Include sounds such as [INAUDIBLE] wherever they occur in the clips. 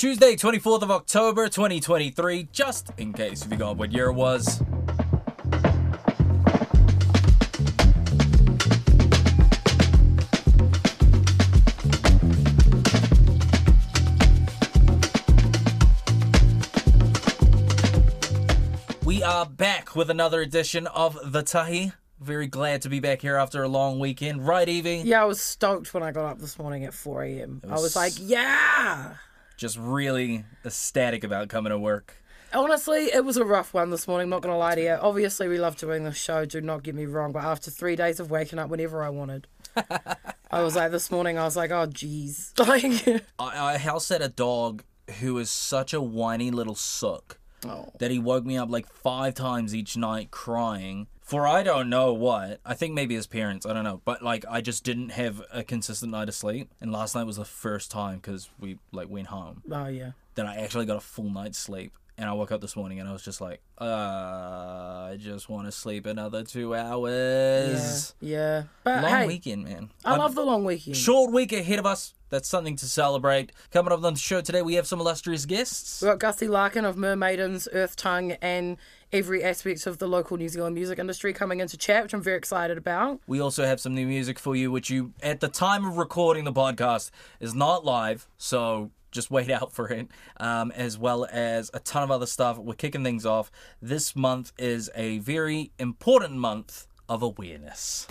Tuesday, 24th of October, 2023, just in case you forgot what year it was. We are back with another edition of The Tahi. Very glad to be back here after a long weekend. Right, Evie? Yeah, I was stoked when I got up this morning at 4 a.m. I was- was like, yeah. Just really ecstatic about coming to work. Honestly, it was a rough one this morning, not going to lie to you. Obviously, we love doing this show, do not get me wrong, but after three days of waking up whenever I wanted, [LAUGHS] I was like, this morning, I was like, oh, jeez. [LAUGHS] Like, I, I house sat a dog who is such a whiny little sook oh. that he woke me up like five times each night crying for I don't know what. I think maybe his parents. I don't know, but like I just didn't have a consistent night of sleep, and last night was the first time because we like went home oh, yeah. Then I actually got a full night's sleep. And I woke up this morning and I was just like, uh, I just want to sleep another two hours. Yeah. But Long hey, weekend, man. I love the long weekend. Short week ahead of us. That's something to celebrate. Coming up on the show today, we have some illustrious guests. We've got Gussie Larkin of Mermaidens, Earth Tongue, and every aspect of the local New Zealand music industry coming into chat, which I'm very excited about. We also have some new music for you, which you, at the time of recording the podcast, is not live. So just wait [LAUGHS] out for it, um, as well as a ton of other stuff. We're kicking things off. This month is a very important month of awareness.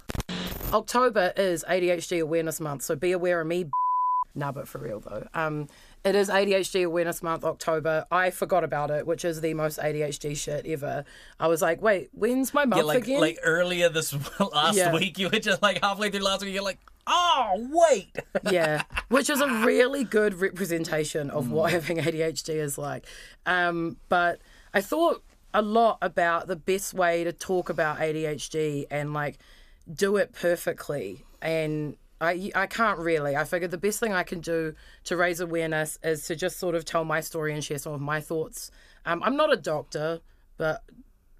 October is ADHD Awareness Month, so be aware of me. [LAUGHS] Nah, but for real though. Um, it is ADHD Awareness Month, October. I forgot about it, which is the most ADHD shit ever. I was like, wait, when's my month Yeah, like again? like earlier this [LAUGHS] last Yeah. week, you were just like halfway through last week, you're like, oh wait. [LAUGHS] yeah, which is a [LAUGHS] really good representation of what having ADHD is like. Um, but I thought a lot about the best way to talk about ADHD and like do it perfectly. And I, I can't really. I figured the best thing I can do to raise awareness is to just sort of tell my story and share some of my thoughts. Um, I'm not a doctor, but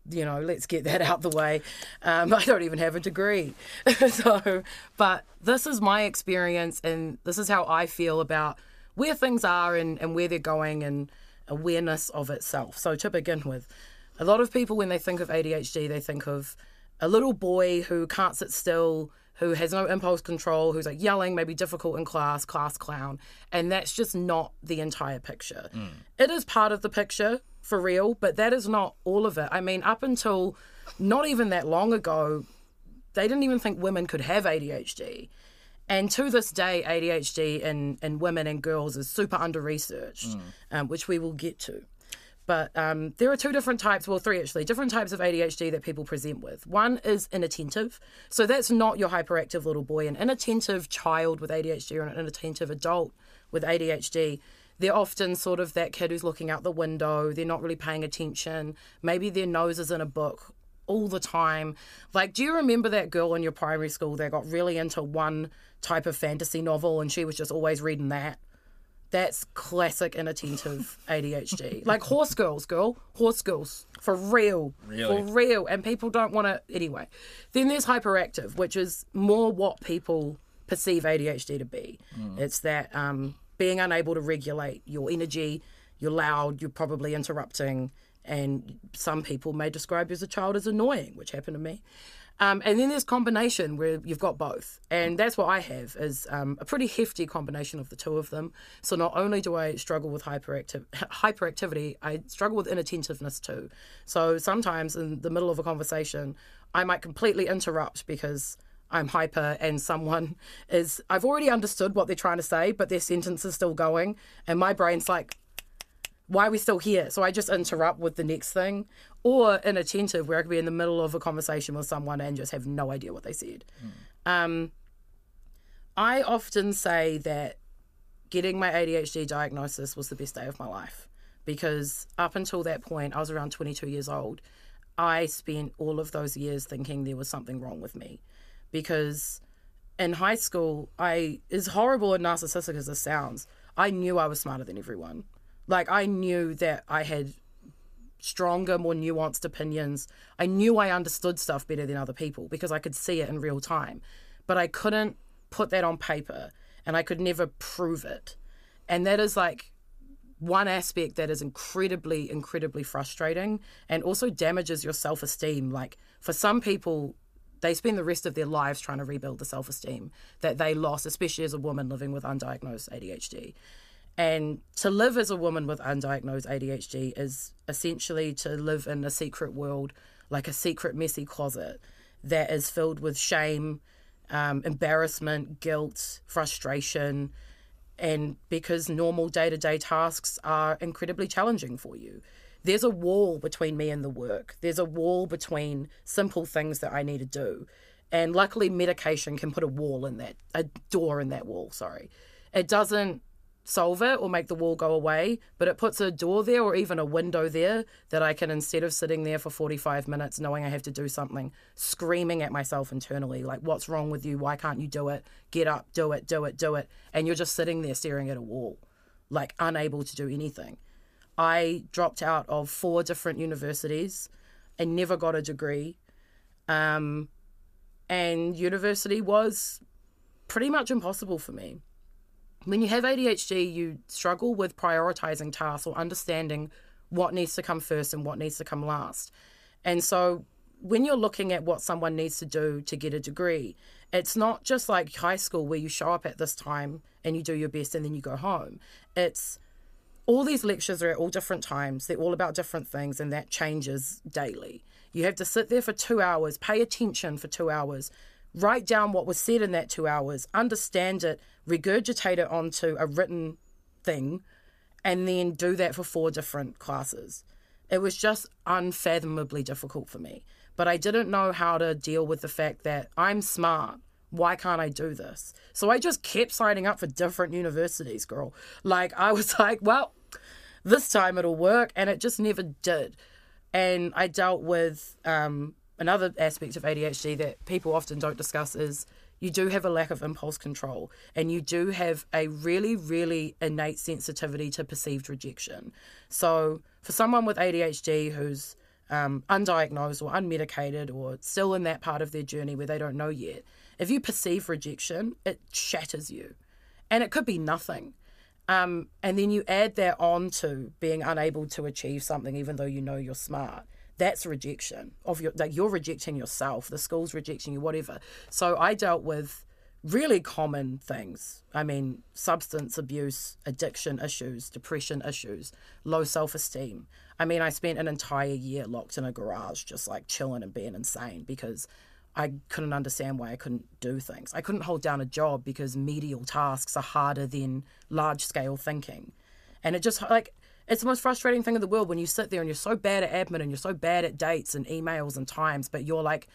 you know, let's get that out the way. Um, [LAUGHS] I don't even have a degree. [LAUGHS] so, but this is my experience, and this is how I feel about where things are and, and where they're going and awareness of itself. So, to begin with, a lot of people, when they think of ADHD, they think of a little boy who can't sit still, who has no impulse control, who's like yelling, maybe difficult in class, class clown. And that's just not the entire picture. It is part of the picture for real, but that is not all of it. I mean, up until not even that long ago, they didn't even think women could have ADHD. And to this day, ADHD in, in women and girls is super under researched, um, which we will get to. But um, there are two different types, well, three actually, different types of ADHD that people present with. One is inattentive. So that's not your hyperactive little boy. An inattentive child with ADHD or an inattentive adult with ADHD, they're often sort of that kid who's looking out the window. They're not really paying attention. Maybe their nose is in a book all the time. Like, do you remember that girl in your primary school that got really into one type of fantasy novel and she was just always reading that? That's classic inattentive ADHD. Like horse girls, girl. Horse girls. For real. Really? For real. And people don't want to. Anyway. Then there's hyperactive, which is more what people perceive ADHD to be. It's that um, being unable to regulate your energy, you're loud, you're probably interrupting, and some people may describe you as a child as annoying, which happened to me. Um, and then there's combination where you've got both, and that's what I have is um, a pretty hefty combination of the two of them. So not only do I struggle with hyperactive [LAUGHS] hyperactivity, I struggle with inattentiveness too. So sometimes in the middle of a conversation, I might completely interrupt because I'm hyper and someone [LAUGHS] is I've already understood what they're trying to say, but their sentence is still going, and my brain's like, why are we still here? So I just interrupt with the next thing. Or inattentive, where I could be in the middle of a conversation with someone and just have no idea what they said. Um, I often say that getting my ADHD diagnosis was the best day of my life because up until that point, I was around 22 years old. I spent all of those years thinking there was something wrong with me because in high school, I, as horrible and narcissistic as this sounds, I knew I was smarter than everyone. Like, I knew that I had stronger, more nuanced opinions. I knew I understood stuff better than other people because I could see it in real time. But I couldn't put that on paper and I could never prove it. And that is like one aspect that is incredibly, incredibly frustrating and also damages your self esteem. Like for some people, they spend the rest of their lives trying to rebuild the self esteem that they lost, especially as a woman living with undiagnosed ADHD. And to live as a woman with undiagnosed ADHD is essentially to live in a secret world, like a secret, messy closet that is filled with shame, um, embarrassment, guilt, frustration, and because normal day to day tasks are incredibly challenging for you. There's a wall between me and the work. There's a wall between simple things that I need to do. And luckily, medication can put a wall in that, a door in that wall, sorry. It doesn't solve it or make the wall go away, but it puts a door there or even a window there that I can, instead of sitting there for 45 minutes knowing I have to do something, screaming at myself internally, like, what's wrong with you? Why can't you do it? Get up, do it, do it, do it. And you're just sitting there staring at a wall, like unable to do anything. I dropped out of four different universities and never got a degree. Um, and university was pretty much impossible for me when you have ADHD, you struggle with prioritizing tasks or understanding what needs to come first and what needs to come last. And so when you're looking at what someone needs to do to get a degree, it's not just like high school where you show up at this time and you do your best and then you go home. It's all these lectures are at all different times. They're all about different things, and that changes daily. You have to sit there for two hours, pay attention for two hours, write down what was said in that two hours, understand it, regurgitate it onto a written thing, and then do that for four different classes. It was just unfathomably difficult for me. But I didn't know how to deal with the fact that I'm smart. Why can't I do this? So I just kept signing up for different universities, girl. Like, I was [LAUGHS] like, well, this time it'll work. And it just never did. And I dealt with um, another aspect of ADHD that people often don't discuss is you do have a lack of impulse control and you do have a really, really innate sensitivity to perceived rejection. So, for someone with ADHD who's um, undiagnosed or unmedicated or still in that part of their journey where they don't know yet, if you perceive rejection, it shatters you. And it could be nothing. Um, and then you add that on to being unable to achieve something even though you know you're smart that's rejection of your like you're rejecting yourself the school's rejecting you whatever so i dealt with really common things i mean substance abuse addiction issues depression issues low self-esteem i mean i spent an entire year locked in a garage just like chilling and being insane because I couldn't understand why I couldn't do things. I couldn't hold down a job because medial tasks are harder than large scale thinking. And it just like it's the most frustrating thing in the world when you sit there and you're so bad at admin and you're so bad at dates and emails and times, but you're like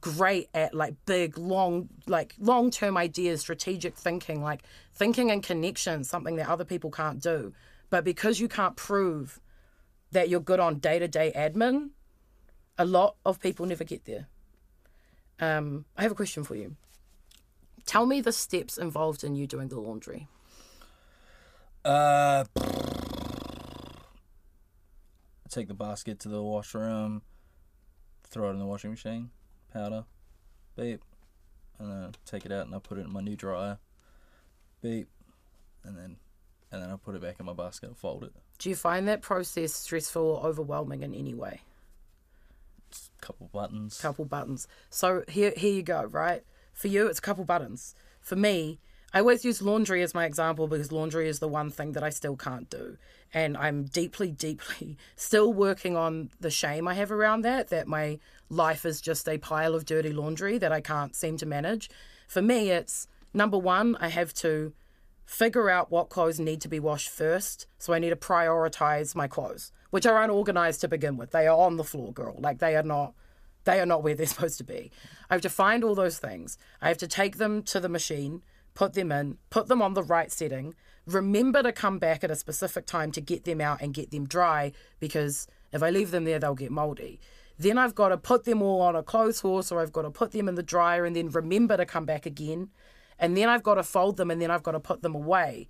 great at like big, long, like long term ideas, strategic thinking, like thinking and connection, something that other people can't do. But because you can't prove that you're good on day to day admin, a lot of people never get there. Um, I have a question for you. Tell me the steps involved in you doing the laundry. Uh take the basket to the washroom, throw it in the washing machine, powder, beep, and then take it out and I put it in my new dryer, beep, and then and then I put it back in my basket and fold it. Do you find that process stressful or overwhelming in any way? Just a couple buttons. Couple buttons. So here here you go, right? For you it's a couple buttons. For me, I always use laundry as my example because laundry is the one thing that I still can't do. And I'm deeply, deeply [LAUGHS] still working on the shame I have around that, that my life is just a pile of dirty laundry that I can't seem to manage. For me, it's number one, I have to figure out what clothes need to be washed first. So I need to prioritize my clothes, which are unorganized to begin with. They are on the floor, girl. Like they are not they are not where they're [LAUGHS] supposed to be. I have to find all those things. I have to take them to the machine put them in, put them on the right setting, remember to come back at a specific time to get them out and get them dry because if I leave them there, they'll get moldy. Then I've got to put them all on a clothes horse or I've got to put them in the dryer and then remember to come back again. And then I've got to fold them and then I've got to put them away.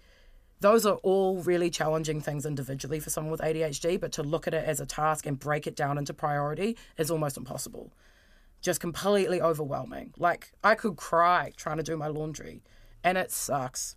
Those are all really challenging things individually for someone with ADHD, but to look at it as a task and break it down into priority is almost impossible. Just completely overwhelming. Like, I could cry trying to do my laundry and it sucks.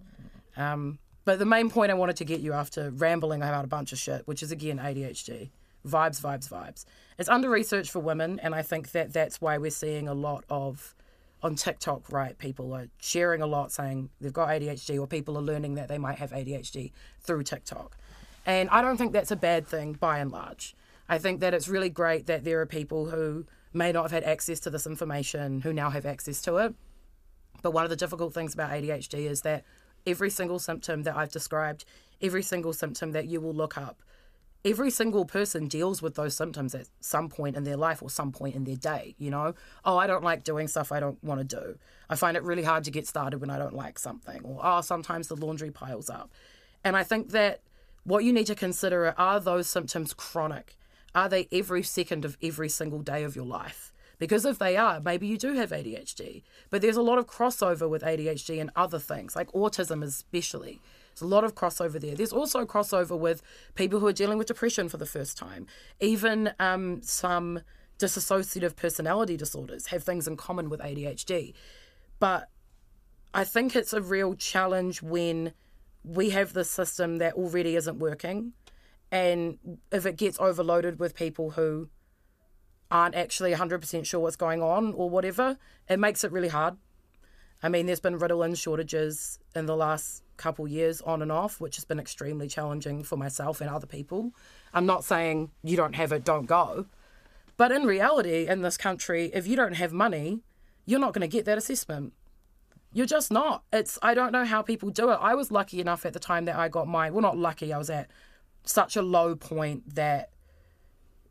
Um, But the main point I wanted to get you after rambling about a bunch of shit, which is again ADHD, vibes, vibes, vibes. It's under research for women, and I think that that's why we're seeing a lot of on TikTok, right? People are sharing a lot saying they've got ADHD, or people are learning that they might have ADHD through TikTok. And I don't think that's a bad thing by and large. I think that it's really great that there are people who may not have had access to this information who now have access to it. But one of the difficult things about ADHD is that every single symptom that I've described, every single symptom that you will look up, every single person deals with those symptoms at some point in their life or some point in their day. You know, oh, I don't like doing stuff I don't want to do. I find it really hard to get started when I don't like something. Or, oh, sometimes the laundry piles up. And I think that what you need to consider are, are those symptoms chronic? Are they every second of every single day of your life? Because if they are, maybe you do have ADHD. But there's a lot of crossover with ADHD and other things, like autism especially. There's a lot of crossover there. There's also crossover with people who are dealing with depression for the first time. Even um, some dissociative personality disorders have things in common with ADHD. But I think it's a real challenge when we have this system that already isn't working. And if it gets overloaded with people who aren't actually 100% sure what's going on or whatever, it makes it really hard. I mean, there's been Ritalin shortages in the last couple years on and off, which has been extremely challenging for myself and other people. I'm not saying you don't have it, don't go. But in reality, in this country, if you don't have money, you're not going to get that assessment. You're just not. It's I don't know how people do it. I was lucky enough at the time that I got mine. Well, not lucky. I was at such a low point that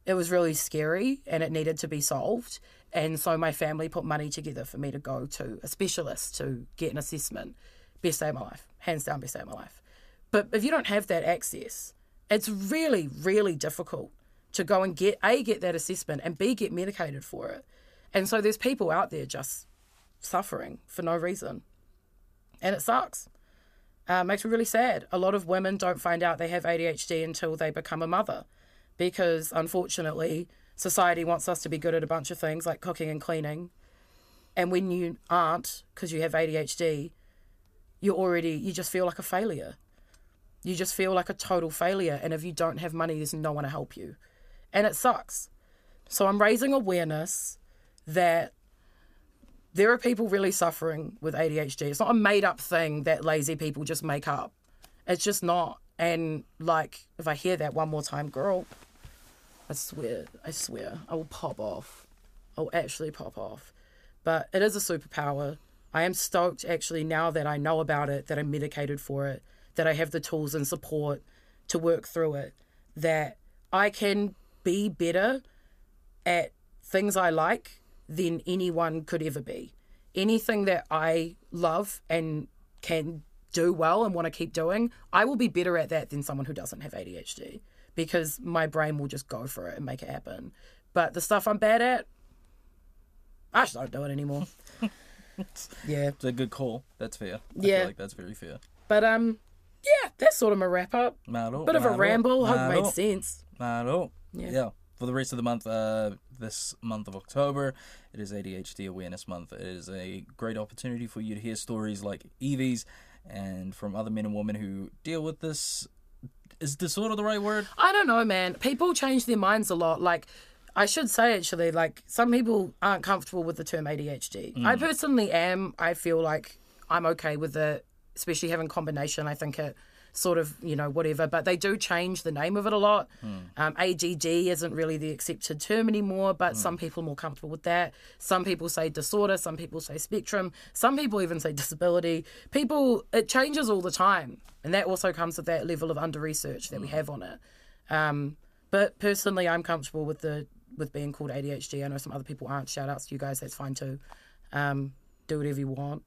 it was really scary and it needed to be solved. And so my family put money together for me to go to a specialist to get an assessment. Best day of my life, hands down, best day of my life. But if you don't have that access, it's really, really difficult to go and get A, get that assessment, and B, get medicated for it. And so there's people out there just suffering for no reason. And it sucks. Uh, makes me really sad. A lot of women don't find out they have ADHD until they become a mother because unfortunately society wants us to be good at a bunch of things like cooking and cleaning. And when you aren't because you have ADHD you're already you just feel like a failure. You just feel like a total failure and if you don't have money there's no one to help you. And it sucks. So I'm raising awareness that there are people really suffering with ADHD it's not a made up thing that lazy people just make up. It's just not. And like if I hear that one more time girl I swear, I swear, I will pop off. I'll actually pop off. But it is a superpower. I am stoked actually now that I know about it, that I'm medicated for it, that I have the tools and support to work through it, that I can be better at things I like than anyone could ever be. Anything that I love and can do well and want to keep doing, I will be better at that than someone who doesn't have ADHD because my brain will just go for it and make it happen. But the stuff I'm bad at, I just don't do it anymore. [LAUGHS] yeah. It's a good call. That's fair. I Yeah. feel like that's very fair. But um, yeah, that's sort of my wrap up. Malo, Bit of a malo, ramble. Hope it made sense. malo. Yeah. Yeah. For the rest of the month, uh, this month of October, it is ADHD Awareness Month. It is a great opportunity for you to hear stories like Evie's and from other men and women who deal with this. Is disorder the right word? I don't know, man. People change their minds a lot. Like, I should say actually, like some people aren't comfortable with the term ADHD. Mm. I personally am. I feel like I'm okay with it, especially having combination. I think it sort of you know whatever, but they do change the name of it a lot. Um, ADD isn't really the accepted term anymore, but some people are more comfortable with that. Some people say disorder. Some people say spectrum. Some people even say disability. People, it changes all the time, and that also comes with that level of under research that we have on it. Um, but personally, I'm comfortable with the with being called ADHD. I know some other people aren't. Shout outs to you guys. That's fine too. Um, do whatever you want.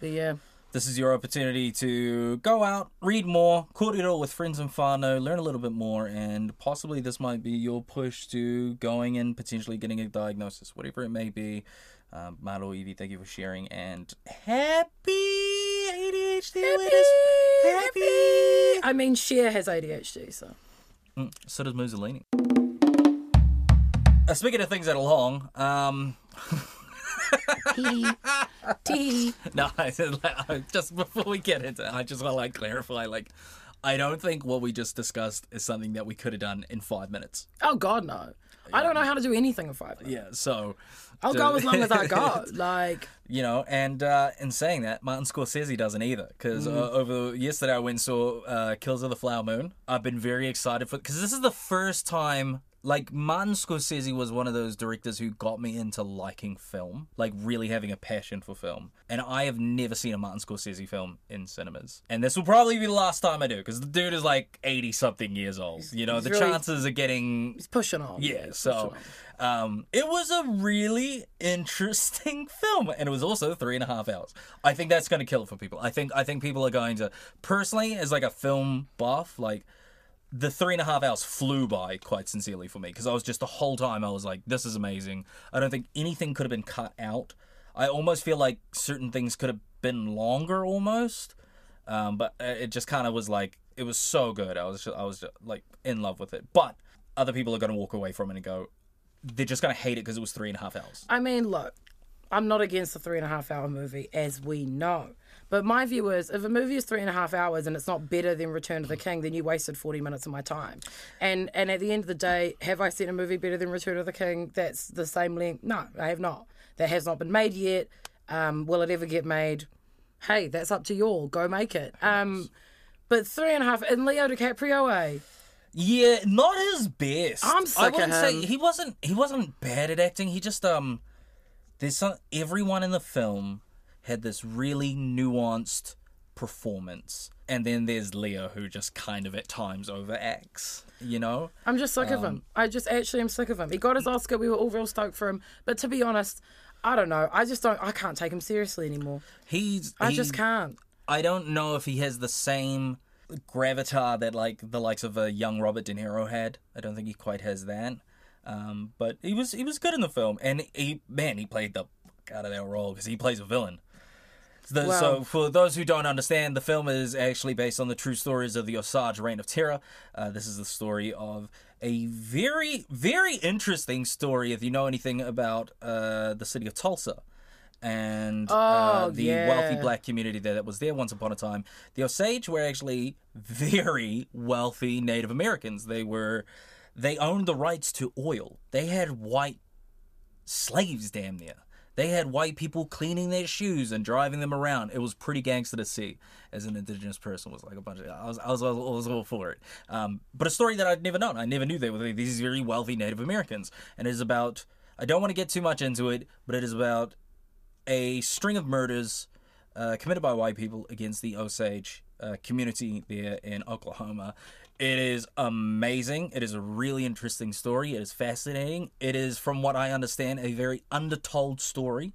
But yeah, This is your opportunity to go out, read more, court it all with friends and whānau, learn a little bit more, and possibly this might be your push to going and potentially getting a diagnosis, whatever it may be. Um, Maro, Evie, thank you for sharing, and happy ADHD awareness. Happy. I mean, Cher has ADHD, so Mm, so does Mussolini. Uh, speaking of things that are long, um, [LAUGHS] Tee. [LAUGHS] No, I said just before we get into, it, I just want to like clarify, like, I don't think what we just discussed is something that we could have done in five minutes. Oh God, no. I don't know how to do anything in five minutes. Yeah, so I'll go as long as I go. Like, you know, and uh, in saying that, Martin Scorsese doesn't either. Because uh, over yesterday, I went and saw uh, Killers of the Flower Moon. I've been very excited for because this is the first time. Like Martin Scorsese was one of those directors who got me into liking film, like really having a passion for film. And I have never seen a Martin Scorsese film in cinemas. And this will probably be the last time I do, because the dude is like eighty something years old. You know, he's the really- chances of getting he's pushing on. yeah, he's so on. um, it was a really interesting [LAUGHS] film, and it was also three and a half hours. I think that's going to kill it for people. I think I think people are going to personally, as like a film buff, like the three and a half hours flew by quite sincerely for me because I was just the whole time I was like, this is amazing. I don't think anything could have been cut out. I almost feel like certain things could have been longer almost. Um, but uh, it just kind of was like it was so good. I was just, I was just, like in love with it. But other people are going to walk away from it and go, they're just going to hate it because it was three and a half hours. I mean, look, I'm not against a three and a half hour movie, as we know. But my view is if a movie is three and a half hours and it's not better than Return of the King, then you wasted 40 minutes of my time. And and at the end of the day, have I seen a movie better than Return of the King that's the same length? No, I have not. That has not been made yet. Um, will it ever get made? Hey, that's up to you all. Go make it. Um, but three and a half, and Leo DiCaprio, eh? Yeah, not his best. I'm sick of wouldn't say him. he wasn't. He wasn't bad at acting. He just um, there's some. Everyone in the film had this really nuanced performance, and then there's Leo who just kind of at times overacts. You know. I'm just sick of him. I just actually am sick of him. He got his Oscar. We were all real stoked for him. But to be honest, I don't know. I just don't. I can't take him seriously anymore. He's. I he- just can't. I don't know if he has the same gravitar that like the likes of a young Robert De Niro had. I don't think he quite has that. Um, but he was he was good in the film, and he man he played the fuck out of that role because he plays a villain. The- Wow. So for those who don't understand, the film is actually based on the true stories of the Osage Reign of Terror. Uh, this is the story of a very very interesting story if you know anything about uh, the city of Tulsa and uh, Oh, the yeah. wealthy black community there that was there once upon a time. The Osage were actually very wealthy Native Americans. They were they owned the rights to oil. They had white slaves damn near. They had white people cleaning their shoes and driving them around. It was pretty gangster to see as an indigenous person. Was like a bunch of I was I was, I was all for it. Um, but a story that I'd never known. I never knew they were these very wealthy Native Americans, and it is about. I don't want to get too much into it, but it is about a string of murders uh, committed by white people against the Osage uh, community there in Oklahoma. It is amazing. It is a really interesting story. It is fascinating. It is, from what I understand, a very undertold story.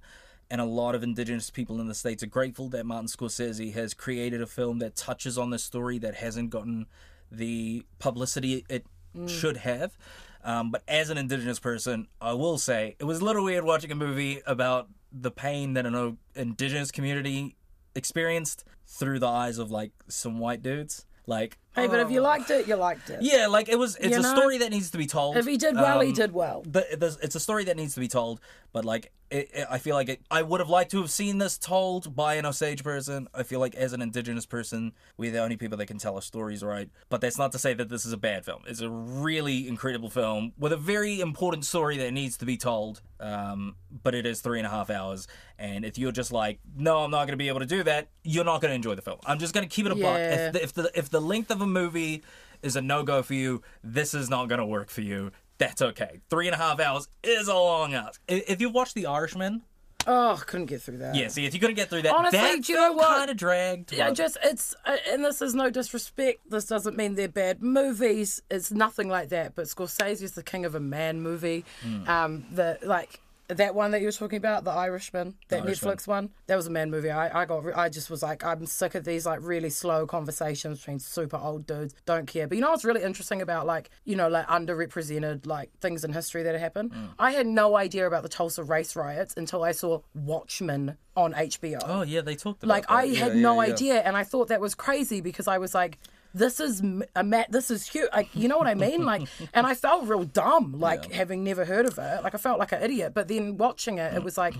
And a lot of indigenous people in the States are grateful that Martin Scorsese has created a film that touches on this story that hasn't gotten the publicity it should have. Um, but as an indigenous person, I will say it was a little weird watching a movie about the pain that an indigenous community experienced through the eyes of like some white dudes. Like, Hey, but if you liked it, you liked it. yeah, like it was. It's You a know? story that needs to be told. If he did well, he Um, did well. the, it's a story that needs to be told, but like it, it, I feel like it, I would have liked to have seen this told by an Osage person. I feel like as an Indigenous person, we're the only people that can tell our stories right. But that's not to say that this is a bad film. It's a really incredible film with a very important story that needs to be told. Um, but it is three and a half hours, and if you're just like, no, I'm not going to be able to do that, you're not going to enjoy the film. I'm just going to keep it a buck. Yeah. If the, if the if the length of a movie is a no go for you, this is not going to work for you. That's okay. Three and a half hours is a long ask. I- If you watch The Irishman, Oh, couldn't get through that. yeah, see, if you couldn't get through that, Honestly, that do you know what? kind of dragged. Yeah, just it's uh, and this is no disrespect. This doesn't mean they're bad movies. It's nothing like that. But Scorsese is the king of a man movie. Hmm. Um, the like that one that you were talking about, The Irishman, that Irishman. Netflix one. That was a man movie. I, I got re- I just was like I'm sick of these like really slow conversations between super old dudes. Don't care. But you know what's really interesting about like you know like underrepresented like things in history that happened. Hmm. I had no idea about the Tulsa race riots until I saw Watchmen on HBO. oh yeah, they talked about Like that. I Yeah, had yeah, no yeah. idea, and I thought that was crazy because I was like, "This is a mat. This is huge." Like, you know what I mean? Like, [LAUGHS] and I felt real dumb, like having never heard of it. Like I felt like an idiot. But then watching it, it was like,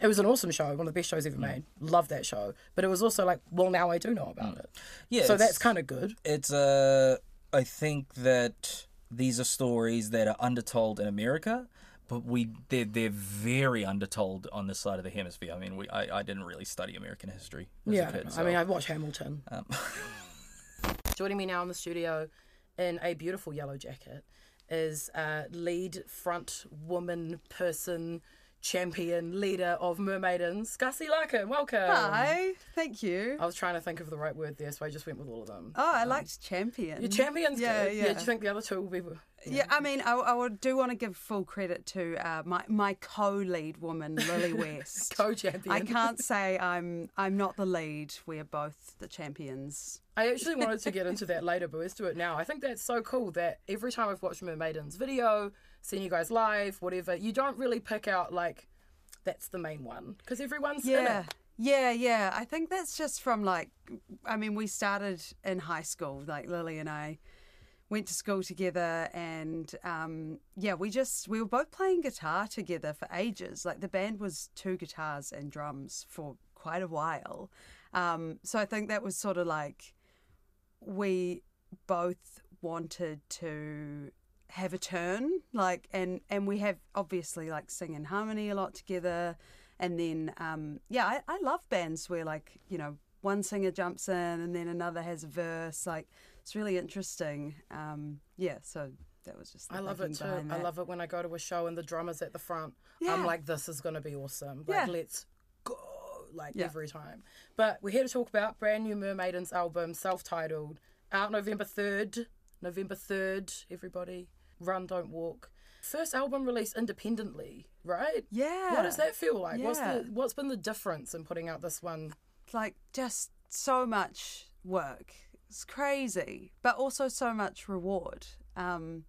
it was an awesome show, one of the best shows ever made. Love that show. But it was also like, well, now I do know about it. Yeah, So that's kind of good. it's uh I think that these are stories that are undertold in America, but we they're they're very undertold on this side of the hemisphere. I mean, we I, I didn't really study American history Yeah, a kid. I mean, I watched Hamilton. um, [LAUGHS] Joining me now in the studio in a beautiful yellow jacket is uh, lead front woman person champion leader of Mermaidens, Gussie Larkin. Welcome. Hi, thank you. I was trying to think of the right word there, so I just went with all of them. Oh, I liked champion. Your champion's yeah, good. Yeah, Do you think the other two will be? Yeah, I mean, I, I would do want to give full credit to uh, my my co-lead woman, Lily [LAUGHS] West. Co-champion. I can't say I'm I'm not the lead. We are both the champions. I actually wanted to get into that later, but let's do it now. I think that's so cool that every time I've watched Mermaidens' video, seen you guys live, whatever, you don't really pick out like that's the main one because everyone's Yeah. Yeah, yeah. I think that's just from like, I mean, we started in high school, like Lily and I went to school together, and um, yeah, we just, we were both playing guitar together for ages. Like the band was two guitars and drums for quite a while. Um, so I think that was sort of like, we both wanted to have a turn like and and we have obviously like sing in harmony a lot together and then um yeah I, I love bands where like you know one singer jumps in and then another has a verse like it's really interesting um yeah so that was just I love it too. I love it when I go to a show and the drummer's at the front. Yeah. I'm like, this is going to be awesome. Like, Yeah. let's go. Like, Yeah. every time. But we're here to talk about brand new Mermaidens album, self titled, out November 3rd. November 3rd, everybody. Run, don't walk. First album released independently, right? yeah What does that feel like? What's Yeah. the what's been the difference in putting out this one? like just so much work. It's crazy, but also so much reward. Um,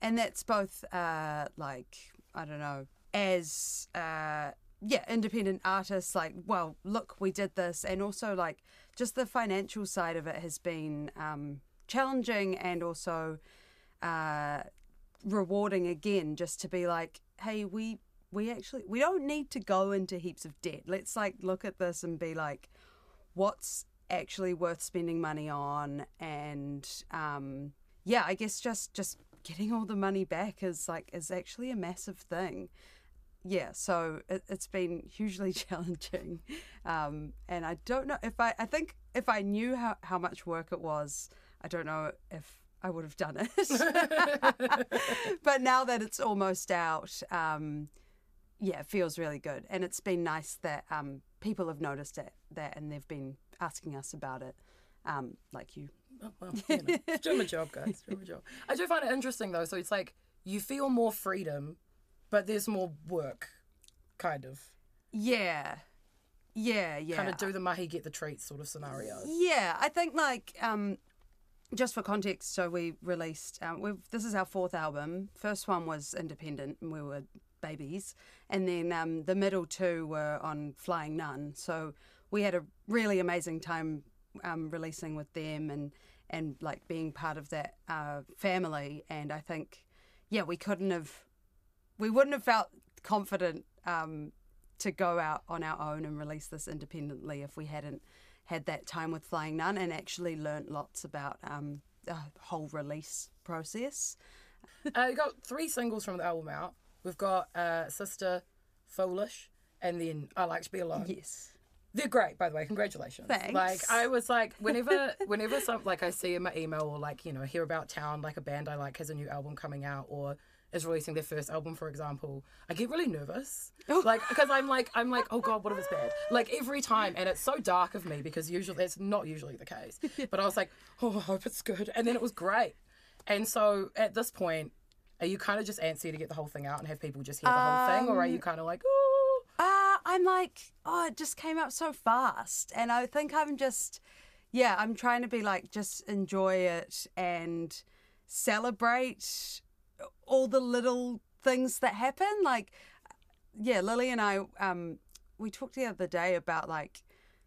and that's both uh, like I don't know, as uh, yeah, independent artists. Like, well, look, we did this, and also like just the financial side of it has been um, challenging and also uh, rewarding again. Just to be like, hey, we we actually we don't need to go into heaps of debt. Let's like look at this and be like, what's actually worth spending money on and um yeah i guess just just getting all the money back is like is actually a massive thing yeah so it, it's been hugely [LAUGHS] challenging um and i don't know if i i think if i knew how, how much work it was i don't know if i would have done it [LAUGHS] [LAUGHS] but now that it's almost out um yeah, it feels really good, and it's been nice that um, people have noticed it, that, and they've been asking us about it, um, like you. Oh, well, you know, it's doing my job, guys. Doing my job. I do find it interesting though. So it's like you feel more freedom, but there's more work, kind of. Yeah, yeah, yeah. Kind of do the mahi get the treats sort of scenario. Yeah, I think like um, just for context, so we released. Um, this is our fourth album. First one was independent, and we were babies, and then um, the middle two were on Flying Nun. So we had a really amazing time um, releasing with them, and and like being part of that uh, family. And I think, yeah, we couldn't have, we wouldn't have felt confident. Um, to go out on our own and release this independently if we hadn't had that time with Flying Nun and actually learnt lots about um, the whole release process. uh, we got three singles from the album out. We've got uh, Sister, Foolish, and then I Like to Be Alone. Yes. They're great, by the way. Congratulations. Thanks. Like I was like, whenever, whenever some like I see in my email or like you know hear about town, like a band I like has a new album coming out or is releasing their first album, for example, I get really nervous. Like because I'm like I'm like, oh god, what if it's bad? Like every time, and it's so dark of me because usually that's not usually the case. [LAUGHS] But I was like, oh, I hope it's good, and then it was great. And so at this point, are you kind of just antsy to get the whole thing out and have people just hear the whole thing, or are you kind of like, oh, Uh, I'm like, oh, it just came out so fast. And I think I'm just, yeah, I'm trying to be like, just enjoy it and celebrate all the little things that happen. Like, yeah, Lily and I, um, we talked the other day about like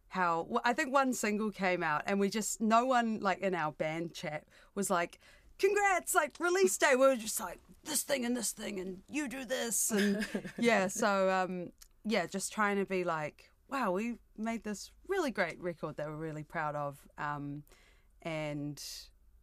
how well, I think one single came out and we just, no one like in our band chat was like, congrats, like release day. We were just like, this thing and this thing and you do this. And [LAUGHS] yeah, so, um, yeah, just trying to be like, wow, we made this really great record that we're really proud of, um, and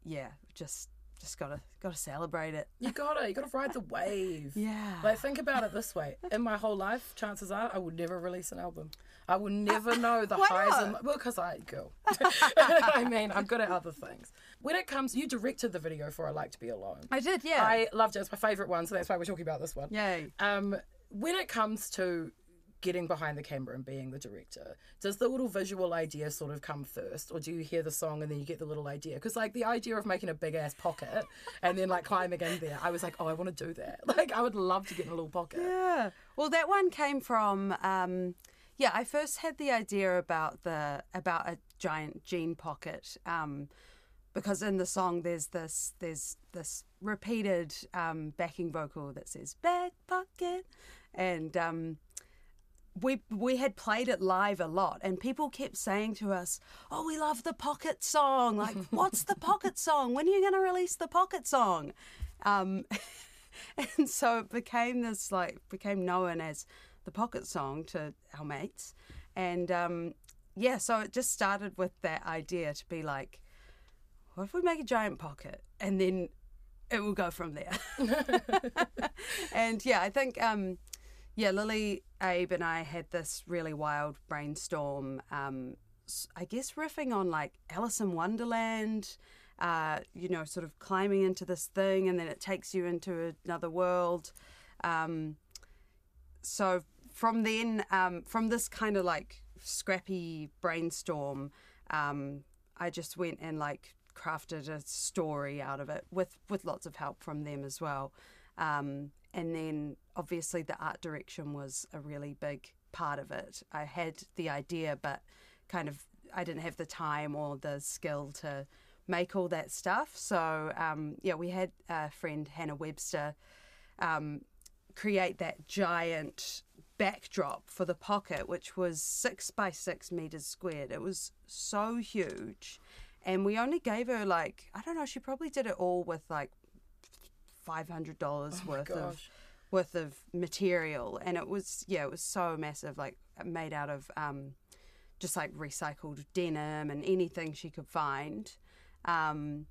yeah, just just gotta gotta celebrate it. You gotta, you gotta ride the [LAUGHS] wave. Yeah. Like think about it this way: in my whole life, chances are I would never release an album. I will never [LAUGHS] know the highs not? and well, because I girl. [LAUGHS] I mean, I'm good at other things. When it comes, you directed the video for "I Like to Be Alone." I did, yeah. I loved it. It's my favorite one, so that's why we're talking about this one. Yay. Um, when it comes to getting behind the camera and being the director, does the little visual idea sort of come first, or do you hear the song and then you get the little idea? Because like the idea of making a big ass pocket and then like climbing in there, I was like, oh, I want to do that. [LAUGHS] Like I would love to get in a little pocket. Yeah. Well, that one came from um, yeah. I first had the idea about the about a giant jean pocket um, because in the song there's this there's this repeated um, backing vocal that says back pocket, and um, we we had played it live a lot and people kept saying to us oh we love the pocket song. Like [LAUGHS] what's the pocket song? When are you going to release the pocket song? Um, [LAUGHS] and so it became this like became known as the pocket song to our mates. And um, yeah so it just started with that idea to be like what if we make a giant pocket and then it will go from there? [LAUGHS] And yeah i think um, yeah, Lily, Abe, and I had this really wild brainstorm. Um, I guess riffing on like Alice in Wonderland, uh, you know, sort of climbing into this thing, and then it takes you into another world. Um, so from then, um, from this kind of like scrappy brainstorm, um, I just went and like crafted a story out of it with with lots of help from them as well. Um, and then obviously the art direction was a really big part of it. I had the idea, but kind of I didn't have the time or the skill to make all that stuff. So um, yeah, we had a friend Hannah Webster um, create that giant backdrop for the pocket, which was six by six meters squared. It was so huge. And we only gave her like, I don't know, she probably did it all with like $500 worth of worth of material and it was yeah it was so massive like made out of um just like recycled denim and anything she could find um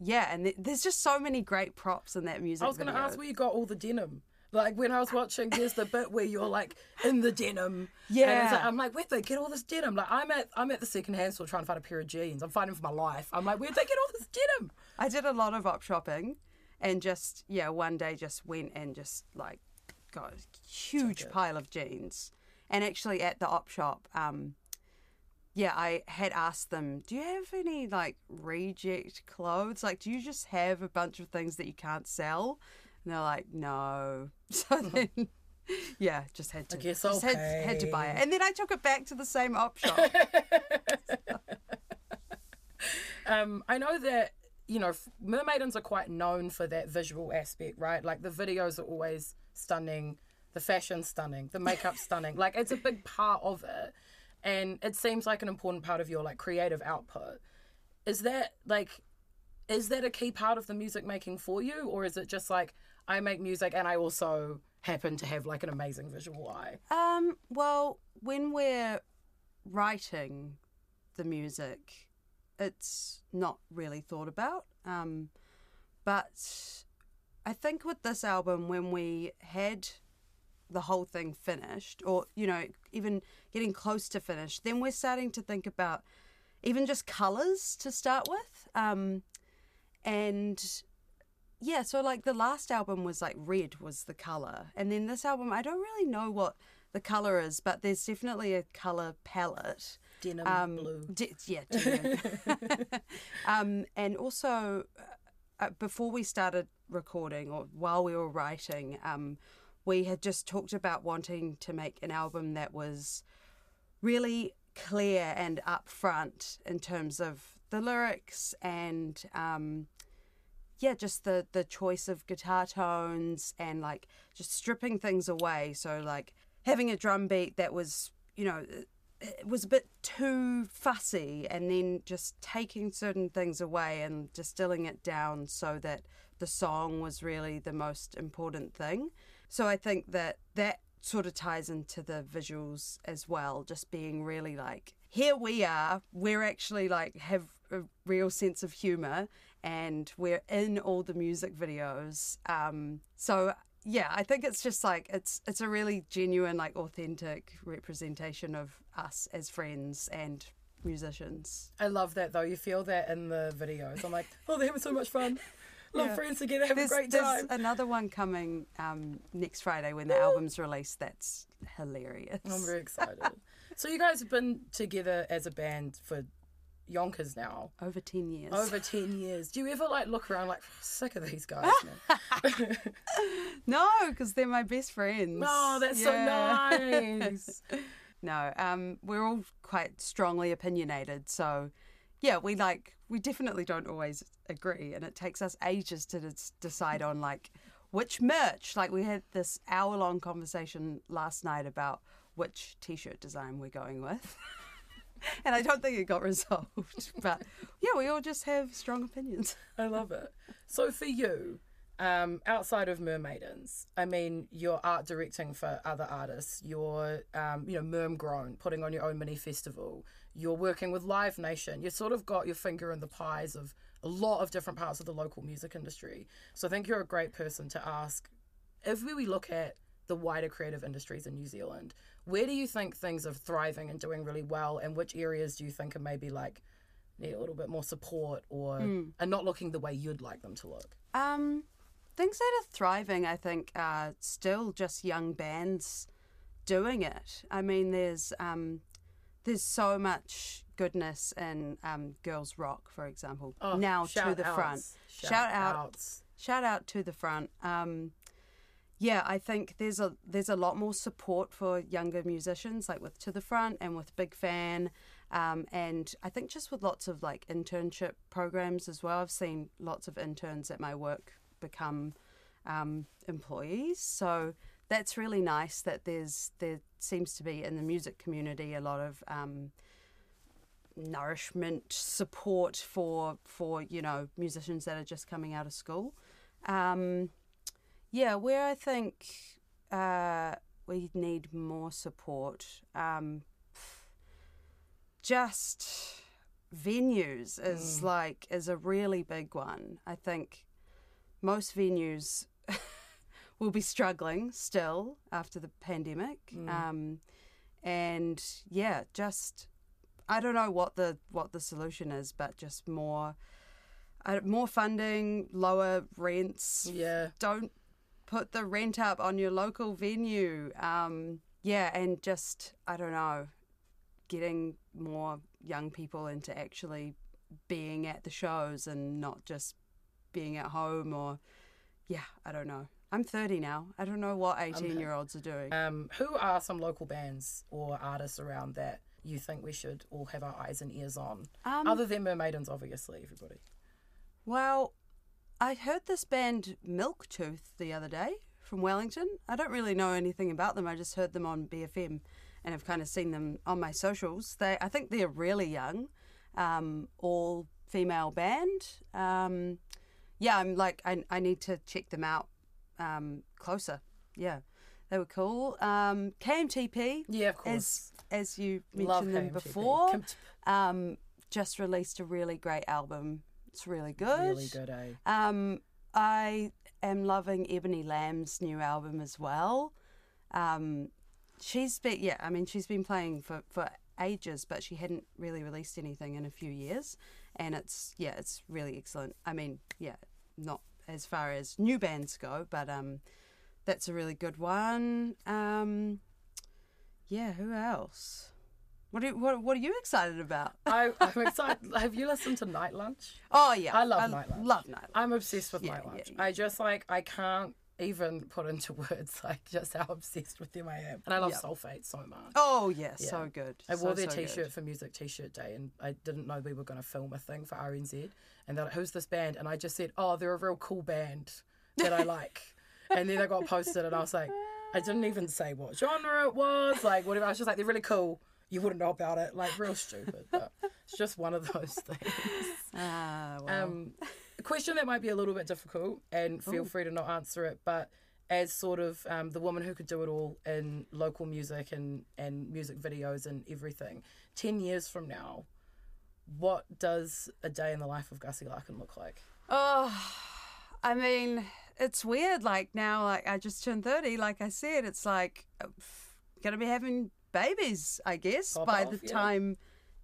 yeah and th- there's just so many great props in that music I was going to ask where you got all the denim. Like when I was watching, there's the bit where you're like in the denim. And Yeah. like, I'm like, where'd they get all this denim? Like I'm at I'm at the secondhand store trying to find a pair of jeans. I'm fighting for my life. I'm like, where'd they get all this denim? I did a lot of op shopping and just yeah, one day just went and just like got a huge pile of jeans. And actually at the op shop, um yeah, I had asked them, "Do you have any like reject clothes? Like do you just have a bunch of things that you can't sell?" And they're like, "No." [LAUGHS] So then yeah, just had to guess just I'll had, had to buy it. And then I took it back to the same op shop. [LAUGHS] Um, I know that you know mermaidens are quite known for that visual aspect, right? Like the videos are always stunning, the fashion stunning, the makeup [LAUGHS] stunning. Like it's a big part of it, and it seems like an important part of your like creative output. Is that like, is that a key part of the music making for you, or is it just like I make music and I also happen to have like an amazing visual eye? Um, well, when we're writing the music, it's not really thought about. Um, but I think with this album, when we had the whole thing finished, or, you know, even getting close to finished, then we're starting to think about even just colours to start with. Um, and yeah, so like the last album was like red was the color, and then this album I don't really know what the color is, but there's definitely a color palette. Denim Um, blue. d- yeah, denim. [LAUGHS] [LAUGHS] um, and also uh, before we started recording or while we were writing, um, we had just talked about wanting to make an album that was really clear and upfront in terms of the lyrics and um, yeah, just the the choice of guitar tones and like just stripping things away. So like having a drum beat that was you know it was a bit too fussy and then just taking certain things away and distilling it down so that the song was really the most important thing. So I think that that sort of ties into the visuals as well, just being really like, here we are, we're actually like have a real sense of humor and we're in all the music videos. Um, so yeah, I think it's just like it's it's a really genuine, like authentic representation of us as friends and musicians. I love that though. You feel that in the videos. I'm like, oh, they're having so much fun. Love Yeah. friends together, have a There's, great there's time. another one coming um, next Friday when the album's released. That's hilarious. I'm very excited. [LAUGHS] so you guys have been together as a band for yonkers now. Over ten years. Over 10 [LAUGHS] years. Do you ever like look around like sick of these guys, man? [LAUGHS] No, because they're my best friends. oh, that's Yeah. so nice. [LAUGHS] no, um, we're all quite strongly opinionated, so yeah, we like we definitely don't always agree, and it takes us ages to des- decide on like which merch. Like we had this hour long conversation last night about which t-shirt design we're going with. [LAUGHS] And I don't think it got resolved, [LAUGHS] but yeah, we all just have strong opinions. I love it. So for you, um, outside of Mermaidens, I mean, you're art directing for other artists. You're, um, you know, Merm Grown, putting on your own mini festival. You're working with Live Nation. You sort of got your finger in the pies of a lot of different parts of the local music industry. So I think you're a great person to ask if we look at the wider creative industries in New Zealand, where do you think things are thriving and doing really well, and which areas do you think are maybe like need a little bit more support or are not looking the way you'd like them to look? Um, things that are thriving, I think, are still just young bands doing it. I mean, there's um, there's so much goodness in um, girls rock, for example. Oh, now to shout the front, outs. shout, out, outs. shout out to the front. Um, yeah, I think there's a there's a lot more support for younger musicians, like with To the Front and with Big Fan, um, and I think just with lots of like internship programs as well. I've seen lots of interns at my work become um, employees, so that's really nice. That there's there seems to be in the music community a lot of um, nourishment support for for you know musicians that are just coming out of school. Yeah, where I think uh, we need more support, um, just venues is like is a really big one. I think most venues [LAUGHS] will be struggling still after the pandemic, um, and yeah, just I don't know what the what the solution is, but just more. Uh, more funding, lower rents, Yeah. don't put the rent up on your local venue. Um, yeah, and just I don't know, getting more young people into actually being at the shows and not just being at home or yeah, I don't know. I'm 30 now. I don't know what 18 year olds are doing. Um, who are some local bands or artists around that you think we should all have our eyes and ears on? Um, Other than Mermaidens, obviously, everybody. Well, I heard this band Milktooth the other day from Wellington. I don't really know anything about them. I just heard them on BFM and have kind of seen them on my socials. They, I think they're really young, um, all female band. Um, yeah, I'm like, I, I need to check them out um, closer. Yeah, they were cool. Um, KMTP, Yeah, of course. as as you Love mentioned them KMTP. before, um, just released a really great album. It's really good. Really good, eh? Um, I am loving Ebony Lamb's new album as well. Um, she's been, yeah, I mean, she's been playing for, for ages, but she hadn't really released anything in a few years. And it's, yeah, it's really excellent. I mean, yeah, not as far as new bands go, but um, that's a really good one. Um, yeah, who else? What are, what, what are you excited about? I, I'm excited. [LAUGHS] have you listened to Night Lunch? Oh, yeah. I love Night Lunch. Love Night Lunch. I'm obsessed with Yeah, Night Lunch. yeah. I just like I can't even put into [LAUGHS] words like just how obsessed with them I am. And I love Yeah. Sulfate so much. Oh, yeah, Yeah. so good. I wore So, their so t-shirt for Music T-shirt Day, and I didn't know we were going to film a thing for RNZ. And they're like, "Who's this band?" And I just said, "Oh, they're a real cool band that I [LAUGHS] like." and then I got posted, and I was like, I didn't even say what genre it was, like whatever. I was just like, "They're really cool." You wouldn't know about it, like real stupid, but it's just one of those [LAUGHS] things. Ah, well. Um, a question that might be a little bit difficult, and feel free to not answer it, but as sort of um, the woman who could do it all in local music and, and music videos and everything, 10 years from now, what does a day in the life of Gussie Larkin look like? Oh, I mean, it's weird. Like now, like I just turned thirty. Like I said, it's like uh, gonna be having babies. I guess Pop by off, the yeah. time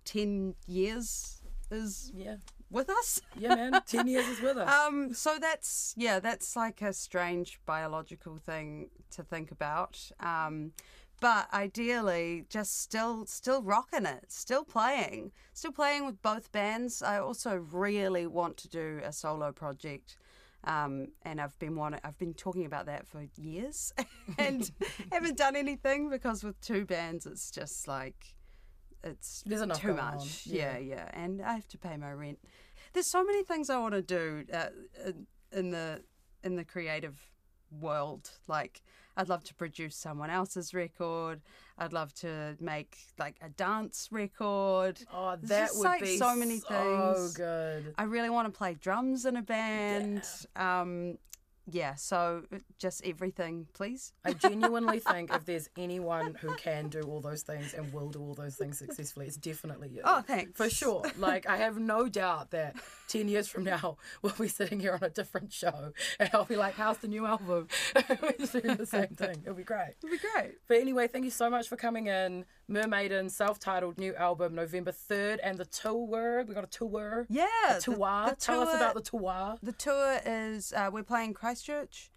ten years is Yeah. with us. Yeah, man. 10 years is with [LAUGHS] us. Um, so that's yeah, that's like a strange biological thing to think about. Um, but ideally, just still still rocking it, still playing, still playing with both bands. I also really want to do a solo project. Um, and I've been wanting, I've been talking about that for years, [LAUGHS] and haven't done anything because with two bands, it's just like it's There's enough too much. Yeah. yeah. yeah, and I have to pay my rent. There's so many things I want to do uh, in the in the creative world. Like, I'd love to produce someone else's record. I'd love to make like a dance record. oh, There's that just, would like, be so many so things. good. I really want to play drums in a band. Um, yeah, so just everything, please. I genuinely think if there's anyone who can do all those things and will do all those things successfully, it's definitely you. Oh, thanks. For sure. Like, I have no doubt that 10 years from now, [LAUGHS] we'll be sitting here on a different show and I'll be like, how's the new album? [LAUGHS] We're doing the same thing. It'll be great. It'll be great. But anyway, thank you so much for coming in. Mermaiden, self titled new album, November 3rd, and the tour. We got a tour. Yeah. A tour. the Tell us about the tour. The tour is uh, we're playing Christchurch,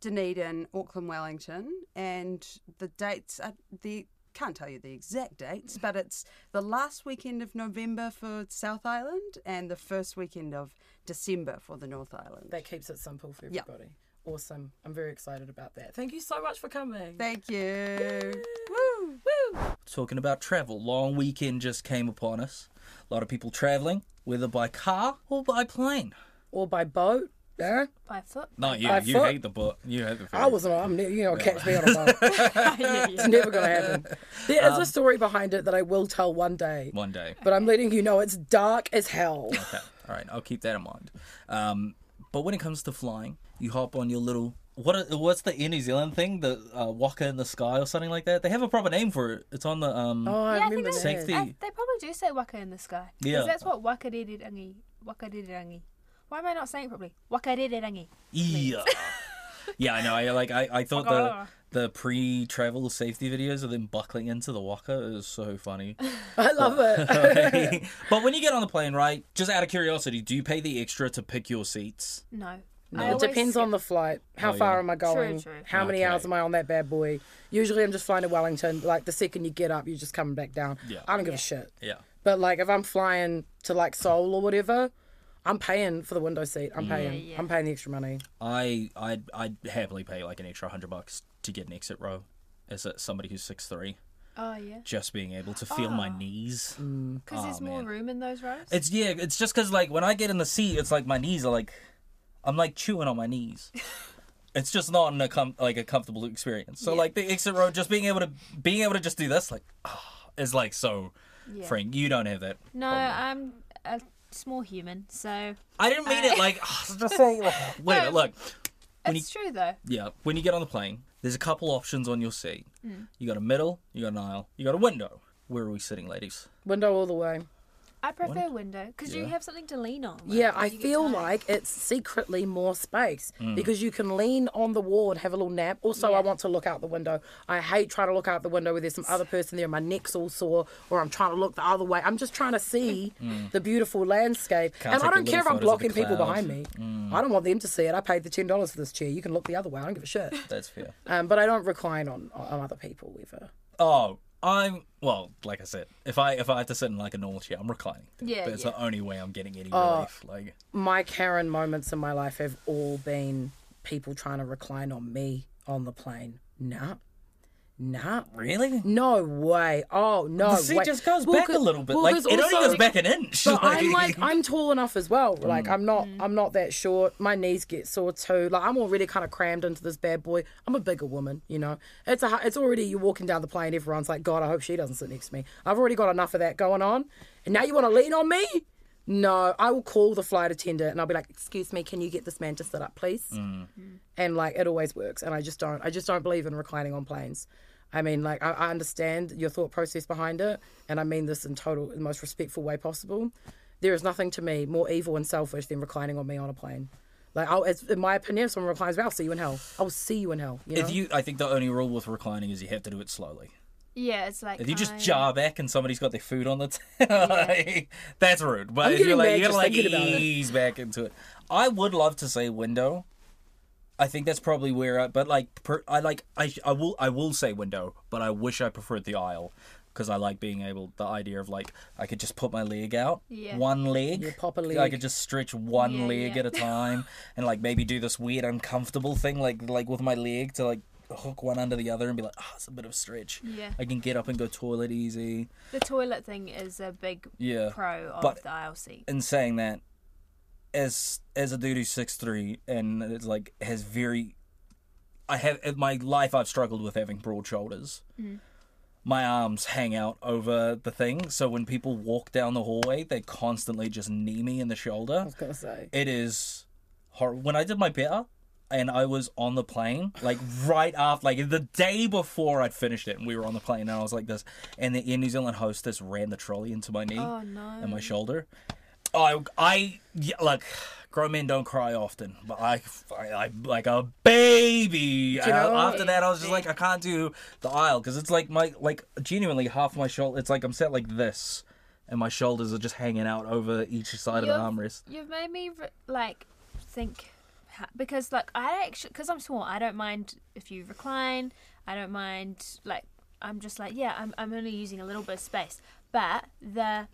Dunedin, Auckland, Wellington, and the dates are the can't tell you the exact dates, but it's the last weekend of November for South Island and the first weekend of December for the North Island. That keeps it simple for Yeah. everybody. Awesome. I'm very excited about that. Thank you so much for coming. Thank you. Woo! Woo! Talking about travel, long weekend just came upon us. A lot of people traveling, whether by car or by plane. Or by boat. Yeah. By foot. Not you. By you foot? hate the boat. You hate the ferry. I wasn't. I'm. ne- You know, catch me on a boat. [LAUGHS] It's never gonna happen. There is Um, a story behind it that I will tell one day, one day. but I'm letting you know it's dark as hell. Okay. All right. I'll keep that in mind. Um, but when it comes to flying, you hop on your little what? are- What's the in New Zealand thing? The uh, Waka in the sky or something like that. They have a proper name for it. It's on the um. Oh, I Yeah, I think remember it's- that. Safety. I, they probably do say waka in the sky. Yeah. that's what wakarirangi. Wakarirangi. Why am I not saying it properly? Wakarirangi. Yeah. [LAUGHS] yeah, I know. I like. I, I thought the Waka. the pre-travel safety videos of them buckling into the Waka is so funny. [LAUGHS] I love it. [LAUGHS] but when you get on the plane, right? Just out of curiosity, do you pay the extra to pick your seats? No. No, it depends skip- on the flight. How Oh, far yeah. am I going? true. How many Okay. hours am I on that bad boy? Usually, I'm just flying to Wellington. Like the second you get up, you're just coming back down. Yeah. I don't give a shit. Yeah. But like, if I'm flying to like Seoul or whatever, I'm paying for the window seat. I'm paying. yeah. I'm paying the extra money. I I'd I'd happily pay like an extra hundred bucks to get an exit row as a, somebody who's six three. Oh yeah. Just being able to feel my Oh. knees. Mm. Because Oh, there's more room in those rows. It's yeah. It's just because like when I get in the seat, it's like my knees are like, I'm like chewing on my knees. [LAUGHS] it's just not in a com- like a comfortable experience. So Yeah. like the exit row, just being able to being able to just do this like, [SIGHS] is like so yeah. freeing. You don't have that. No, I'm a small human, so I didn't mean it like [LAUGHS] [SIGHS] just saying. Wait, No. look. When it's true though. Yeah, when you get on the plane, there's a couple options on your seat. Hmm. You got a middle, you got an aisle, you got a window. Where are we sitting, ladies? Window all the way. I prefer window because you have something to lean on. like, Yeah, I feel tired. like it's secretly more space Mm. because you can lean on the wall and have a little nap. Also, I want to look out the window. I hate trying to look out the window where there's some other person there, and my neck's all sore, or I'm trying to look the other way. I'm just trying to see the beautiful landscape. Mm. Can't and I don't care if I'm photos of the blocking people behind me. I don't want them to see it. I paid the $10 for this chair. You can look the other way. I don't give a shit. That's fair. Um, but I don't recline on, on other people ever. Oh, I'm well. Like I said, if I if I have to sit in like a normal chair, I'm reclining. Yeah, but it's yeah. the only way I'm getting any Oh. relief. Like, my Karen moments in my life have all been people trying to recline on me on the plane. Nah. Nah. really? No way. Oh no. the seat way. just goes Well, back a little bit. well, like 'cause it only goes back an inch. But I'm like I'm tall enough as well. Like I'm not Mm. I'm not that short. My knees get sore too. Like I'm already kind of crammed into this bad boy. I'm a bigger woman, you know. It's a it's already you're walking down the plane. Everyone's like, God, I hope she doesn't sit next to me. I've already got enough of that going on, and now you want to lean on me? No, I will call the flight attendant and I'll be like, "Excuse me, can you get this man to sit up, please?" Mm. And like it always works. And I just don't. I just don't believe in reclining on planes. I mean, like I, I understand your thought process behind it, and I mean this in total, the most respectful way possible. There is nothing to me more evil and selfish than reclining on me on a plane. Like, I'll, it's, in my opinion, if someone reclines I'll see you in hell. I'll see you in hell. You know? If you, I think the only rule with reclining is you have to do it slowly. Yeah, it's like If you just I- jar back and somebody's got their food on the [LAUGHS] table, that's rude. But if you're like, you gotta like thinking about it. ease back into it. I would love to say window. I think that's probably where, I, but like, per, I like, I, I will, I will say window, but I wish I preferred the aisle because I like being able, the idea of like, I could just put my leg out, Yeah. one leg, You pop a I leg. I could just stretch one Yeah, leg yeah. at a [LAUGHS] time, and like maybe do this weird uncomfortable thing, like like with my leg to like hook one under the other and be like, ah, it's a bit of a stretch. Yeah. I can get up and go toilet easy. The toilet thing is a big Yeah. pro of But- the aisle seat. In saying that, as as a dude who's six three and it's like has very, I have in my life I've struggled with having broad shoulders. My arms hang out over the thing, so when people walk down the hallway, they constantly just knee me in the shoulder. I was gonna say. It is hor When I did my better, and I was on the plane, like right after, like the day before I'd finished it, and we were on the plane, and I was like this, and the Air New Zealand hostess ran the trolley into my knee Oh no. and my shoulder. Oh, I, I, yeah, look, grown men don't cry often, but I, I, I like a baby. after that, I was just like, I can't do the aisle because it's like my, like genuinely half my shoulder. It's like I'm set like this, and my shoulders are just hanging out over each side of the armrest. You've made me like think because like I actually because I'm small, I don't mind if you recline. I don't mind like I'm just like yeah, I'm I'm only using a little bit of space. But the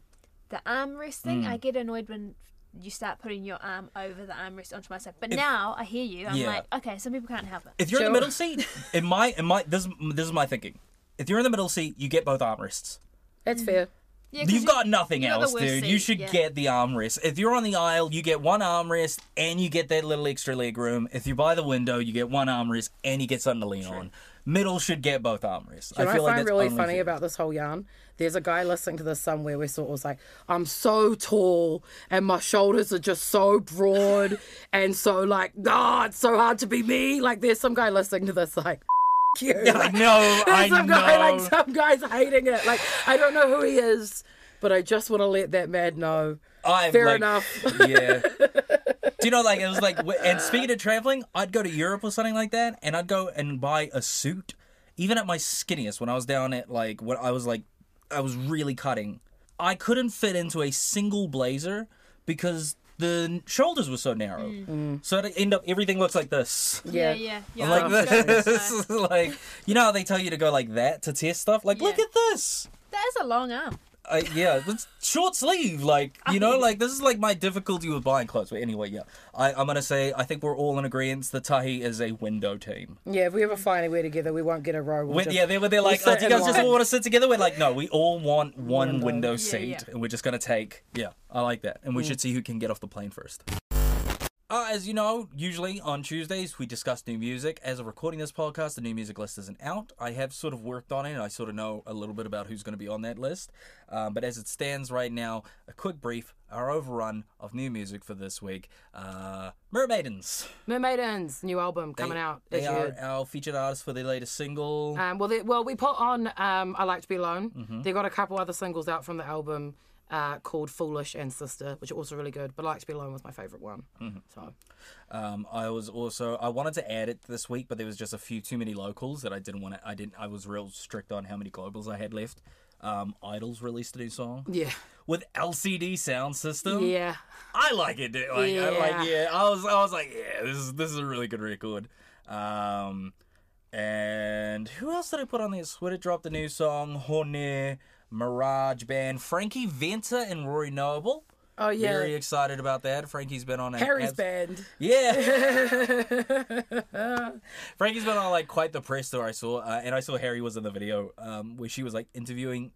the armrest thing, Mm. I get annoyed when you start putting your arm over the armrest onto my side. But now I hear you. I'm Yeah. like, okay, some people can't help it. If you're in the middle seat, in my in my this this is my thinking. If you're in the middle seat, you get both armrests. That's fair. Yeah, 'cause You've you- got nothing you got else, worst dude. You should yeah. get the armrest. If you're on the aisle, you get one armrest and you get that little extra leg room. If you're by the window, you get one armrest and you get something to lean on. Middle should get both armrests. Do you know I feel I like find that's really funny fair. about this whole yarn? There's a guy listening to this somewhere where sort of was like, I'm so tall and my shoulders are just so broad and so like, ah, it's so hard to be me. Like there's some guy listening to this like, [LAUGHS] you. I Like, know, there's [LAUGHS] I some know. guy like some guy's hating it. Like I don't know who he is, but I just want to let that man know. I'm Fair like- enough. Yeah. [LAUGHS] Do you know, like, it was like, and speaking of traveling, I'd go to Europe or something like that, and I'd go and buy a suit. Even at my skinniest, when I was down at, like, when I was like, I was really cutting, I couldn't fit into a single blazer because the shoulders were so narrow. Mm. Mm. So it end up, everything looks like this. yeah, Yeah. yeah, yeah. like I was gonna this, say. [LAUGHS] like you know how they tell you to go like that to test stuff. Like, look at this. That is a long arm. I, yeah, it's short sleeve. Like you know, like this is like my difficulty with buying clothes. But anyway, yeah, I, I'm gonna say I think we're all in agreement. The Tahi is a window team. Yeah, if we ever fly anywhere together, we won't get a row. We'll When, just- yeah, they were they're like, oh, sit do you in guys just line. all want to sit together? We're like, no, we all want one Window. seat, yeah. and we're just gonna take. Yeah, I like that, and we Mm. should see who can get off the plane first. Uh, as you know, usually on Tuesdays we discuss new music. As of recording this podcast, the new music list isn't out. I have sort of worked on it. and I sort of know a little bit about who's going to be on that list. Um, but as it stands right now, a quick brief, our overrun of new music for this week. Uh, Mermaidens. Mermaidens new album coming They- out. They are heard. our featured artists for their latest single. Um, well, they, well, we put on um, "I Like to Be Alone." Mm-hmm. They got a couple other singles out from the album uh, called "Foolish" and "Sister," which are also really good. But "I Like to Be Alone" was my favorite one. Mm-hmm. So Um, I was also I wanted to add it this week, but there was just a few too many locals that I didn't want to. I didn't. I was real strict on how many globals I had left. Um, IDLES released a new song yeah, with LCD Soundsystem. yeah, I like it. dude. Like, I Yeah. like yeah. I was I was like yeah. This is this is a really good record. Um, and who else did I put on this? Twitter dropped a new song. Horne, Mirage Band, Frankie Venter, and Rory Noble. oh yeah. Very excited about that. Frankie's been on a Harry's abs- band. Yeah. [LAUGHS] Frankie's been on like quite the press tour I saw, uh, and I saw Harry was in the video um, where she was like interviewing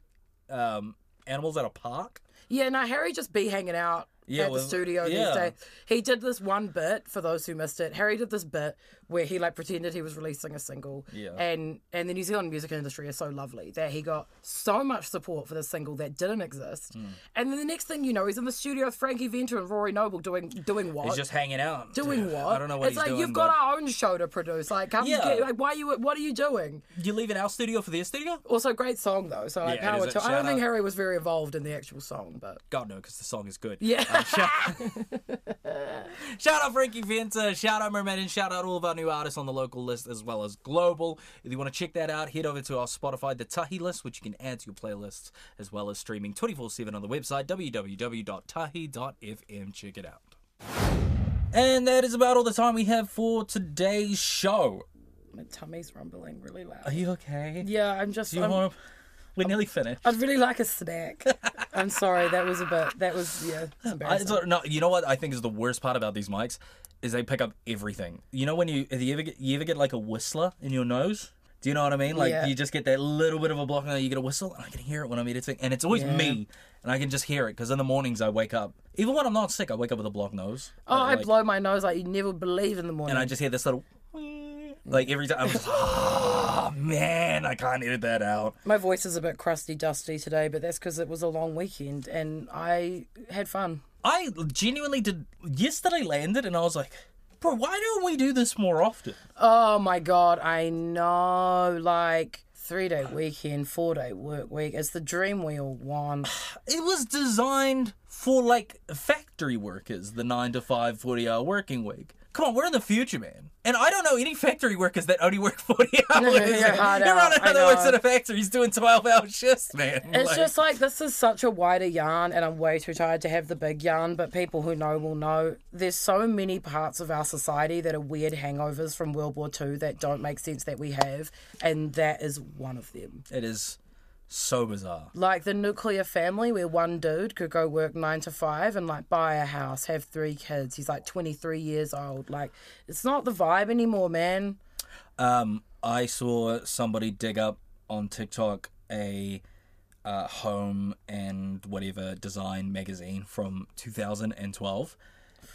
um, animals at a park. Yeah, no, Harry just be hanging out Yeah, at the studio yeah. these days. He did this one bit for those who missed it. Harry did this bit where he like pretended he was releasing a single, Yeah. and and the New Zealand music industry is so lovely that he got so much support for this single that didn't exist, Hmm. and then the next thing you know, he's in the studio with Frankie Venter and Rory Noble doing doing what? He's just hanging out. doing what? I don't know what it's like doing. you've got but- our own show to produce. Like, come Yeah. get, like, why you? What are you doing? You leaving our studio for their studio? Also, great song though. So like, Yeah, power to. I don't think. Harry was very involved in the actual song, but God no, because the song is good. yeah. Uh, shout, [LAUGHS] shout out Frankie Venter, shout out Mermaid, and shout out all of our new artists on the local list as well as global. If you want to check that out, head over to our Spotify, the Tahi list, which you can add to your playlists, as well as streaming 24 7 on the website, www.tahi.fm. Check it out. And that is about all the time we have for today's show. My tummy's rumbling really loud. Are you okay? Yeah, I'm just. Do you I'm, want to? We're nearly finished. I'd really like a snack. [LAUGHS] I'm sorry, that was a bit. That was yeah. I, so- no, you know what I think is the worst part about these mics is they pick up everything. You know when you if you ever get you ever get like a whistler in your nose? Do you know what I mean? Like Yeah. you just get that little bit of a block and then you get a whistle and I can hear it when I'm editing and it's always Yeah. me and I can just hear it because in the mornings I wake up even when I'm not sick I wake up with a blocked nose. oh, I blow my nose like you never believe in the morning. and I just hear this little Mm. like every time I'm just oh man I can't edit that out. My voice is a bit crusty, dusty today, but that's because it was a long weekend and I had fun. I genuinely did yesterday landed and I was like, bro, why don't we do this more often? Oh my god, I know. Like three day weekend, four day work week. It's the dream we all want. [SIGHS] it was designed for like factory workers, the 9 to 5 40 hour working week. Come on, we're in the future, man. And I don't know any factory workers that only work [LAUGHS] 40 [LAUGHS] hours. Everyone out, I that works know. in a factory is doing 12 hour shifts, man. It's Like, just like this is such a wider yarn, and I'm way too tired to have the big yarn. But people who know will know. There's so many parts of our society that are weird hangovers from World War II that don't make sense that we have, and that is one of them. it is so bizarre. Like the nuclear family, where one dude could go work nine to five and like buy a house, have three kids. He's like 23 years old. Like it's not the vibe anymore, man. Um, I saw somebody dig up on TikTok a uh, home and whatever design magazine from 2012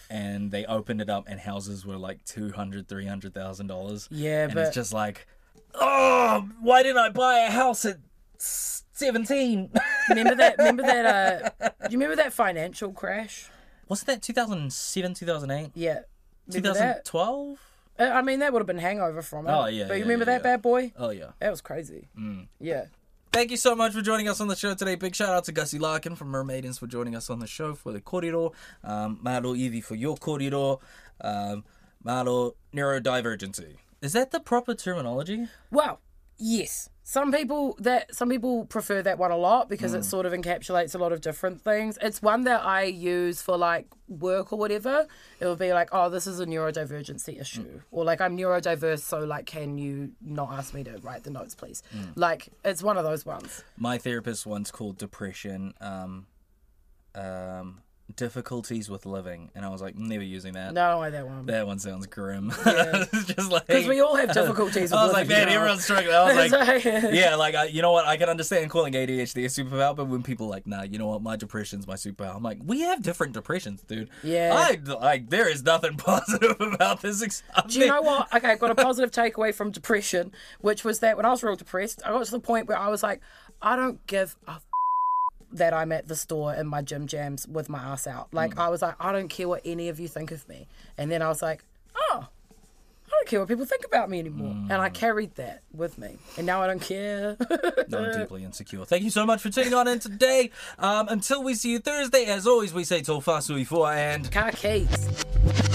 and they opened it up and houses were like 200 300000 dollars Yeah, and but it's just like oh why didn't i buy a house at 17 remember that? Remember that? Uh, [LAUGHS] do you remember that financial crash? wasn't that 2007 2008 Yeah. Remember 2012 Uh, I mean, that would have been hangover from it. Oh, yeah, But you yeah, remember yeah, that yeah. bad boy? oh yeah That was crazy. Mm. Yeah. Thank you so much for joining us on the show today. Big shout out to Gussie Larkin from Mermaidens for joining us on the show for the kōrero. Um, Malo Evie for your kōrero. Um, Malo neurodivergency. Is that the proper terminology? Well, yes. Some people that some people prefer that one a lot because Mm. it sort of encapsulates a lot of different things. It's one that I use for like work or whatever. It will be like, oh, this is a neurodivergency issue, Mm. or like I'm neurodiverse, so like, can you not ask me to write the notes, please? Mm. Like, it's one of those ones. My therapist once called depression um, um, difficulties with living, and I was like, mm, never using that. No, I don't like that one. That one sounds grim. Yeah. [LAUGHS] just like Because we all have difficulties. [LAUGHS] I was like, man, now. everyone's struggling. I was [LAUGHS] like, yeah, like I, you know what? I can understand calling ADHD a superpower, but when people are like, nah, you know what? My depression's my superpower. I'm like, we have different depressions, dude. Yeah. I like there is nothing positive about this. ex- Do you know what? Okay, I got a positive takeaway from depression, which was that when I was real depressed, I got to the point where I was like, I don't give a that I'm at the store in my gym jams with my ass out. Like, I was like, I don't care what any of you think of me. And then I was like, oh, I don't care what people think about me anymore. And I carried that with me. And now I don't care. [LAUGHS] No, I'm [LAUGHS] deeply insecure. Thank you so much for tuning on in today. Um, until we see you Thursday, as always, we say Tōfā soifua for and. Car keys.